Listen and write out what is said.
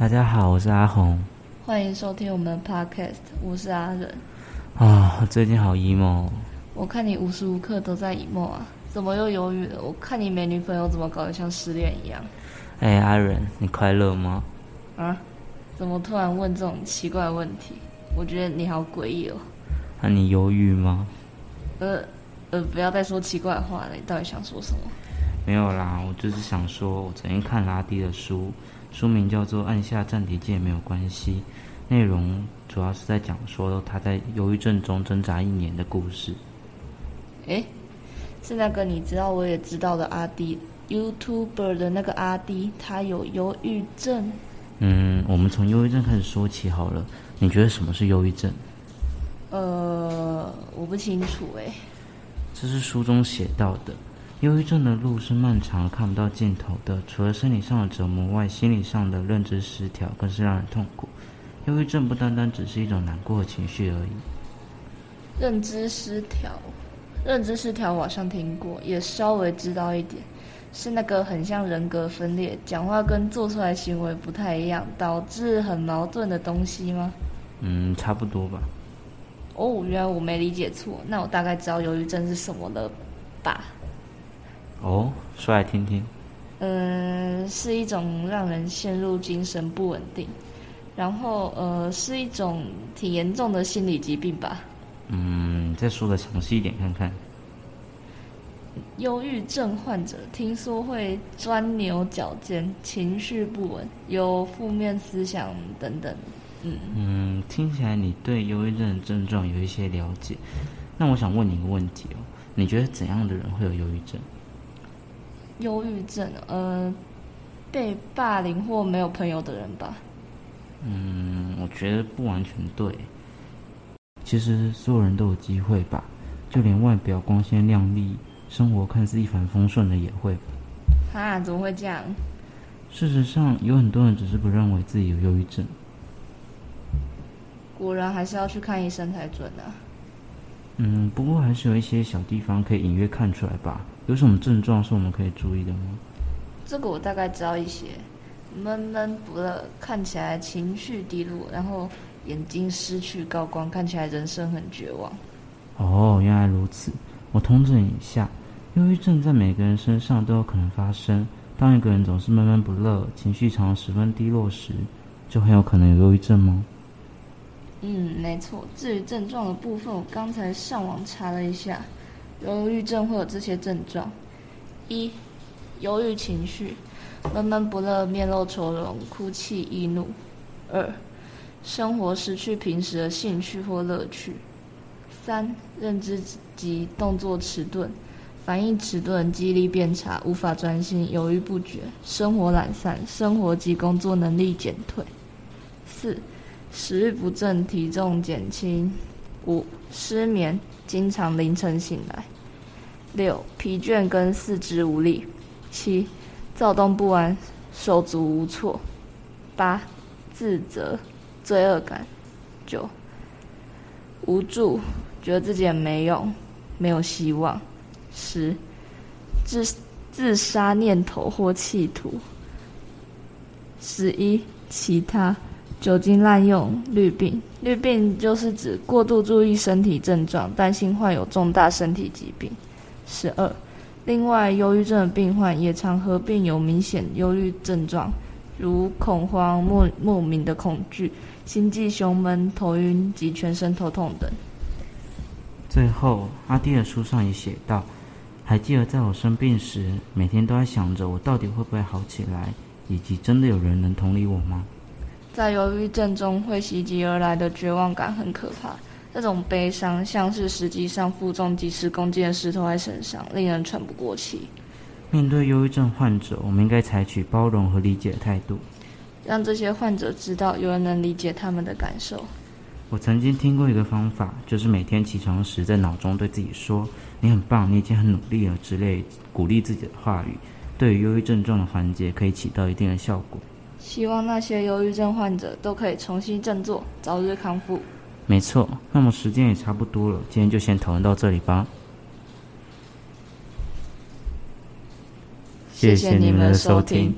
大家好，我是阿红。欢迎收听我们的 podcast，我是阿仁。啊，最近好 emo。我看你无时无刻都在 emo 啊，怎么又犹豫了？我看你没女朋友，怎么搞得像失恋一样？哎，阿仁，你快乐吗？啊？怎么突然问这种奇怪的问题？我觉得你好诡异哦。那你犹豫吗？呃呃，不要再说奇怪话了，你到底想说什么？没有啦，我就是想说，我昨天看拉迪的书，书名叫做《按下暂停键没有关系》，内容主要是在讲说他在忧郁症中挣扎一年的故事。诶，是那个你知道我也知道的阿迪，YouTuber 的那个阿迪，他有忧郁症。嗯，我们从忧郁症开始说起好了。你觉得什么是忧郁症？呃，我不清楚诶。这是书中写到的。忧郁症的路是漫长、看不到尽头的。除了生理上的折磨外，心理上的认知失调更是让人痛苦。忧郁症不单单只是一种难过的情绪而已。认知失调，认知失调我好像听过，也稍微知道一点，是那个很像人格分裂，讲话跟做出来行为不太一样，导致很矛盾的东西吗？嗯，差不多吧。哦，原来我没理解错，那我大概知道忧郁症是什么了吧？哦，说来听听。嗯，是一种让人陷入精神不稳定，然后呃，是一种挺严重的心理疾病吧。嗯，再说的详细一点看看。忧郁症患者听说会钻牛角尖，情绪不稳，有负面思想等等。嗯嗯，听起来你对忧郁症的症状有一些了解。那我想问你一个问题哦，你觉得怎样的人会有忧郁症？忧郁症，呃，被霸凌或没有朋友的人吧。嗯，我觉得不完全对。其实所有人都有机会吧，就连外表光鲜亮丽、生活看似一帆风顺的也会。啊？怎么会这样？事实上，有很多人只是不认为自己有忧郁症。果然还是要去看医生才准啊。嗯，不过还是有一些小地方可以隐约看出来吧。有什么症状是我们可以注意的吗？这个我大概知道一些，闷闷不乐，看起来情绪低落，然后眼睛失去高光，看起来人生很绝望。哦，原来如此。我通整一下，忧郁症在每个人身上都有可能发生。当一个人总是闷闷不乐，情绪常十分低落时，就很有可能有忧郁症吗？嗯，没错。至于症状的部分，我刚才上网查了一下。忧郁症会有这些症状：一、忧郁情绪，闷闷不乐，面露愁容，哭泣易怒；二、生活失去平时的兴趣或乐趣；三、认知及动作迟钝，反应迟钝，记忆力变差，无法专心，犹豫不决，生活懒散，生活及工作能力减退；四、食欲不振，体重减轻；五、失眠。经常凌晨醒来，六疲倦跟四肢无力，七躁动不安，手足无措，八自责罪恶感，九无助，觉得自己很没用，没有希望，十自自杀念头或企图，十一其他。酒精滥用、绿病，绿病就是指过度注意身体症状，担心患有重大身体疾病。十二，另外，忧郁症的病患也常合并有明显忧郁症状，如恐慌、莫莫名的恐惧、心悸、胸闷、头晕及全身头痛等。最后，阿弟的书上也写道：“还记得在我生病时，每天都在想着我到底会不会好起来，以及真的有人能同理我吗？”在忧郁症中会袭击而来的绝望感很可怕，这种悲伤像是实际上负重几十公斤的石头在身上，令人喘不过气。面对忧郁症患者，我们应该采取包容和理解的态度，让这些患者知道有人能理解他们的感受。我曾经听过一个方法，就是每天起床时在脑中对自己说“你很棒，你已经很努力了”之类鼓励自己的话语，对于忧郁症状的缓解可以起到一定的效果。希望那些忧郁症患者都可以重新振作，早日康复。没错，那么时间也差不多了，今天就先讨论到这里吧。谢谢你们的收听。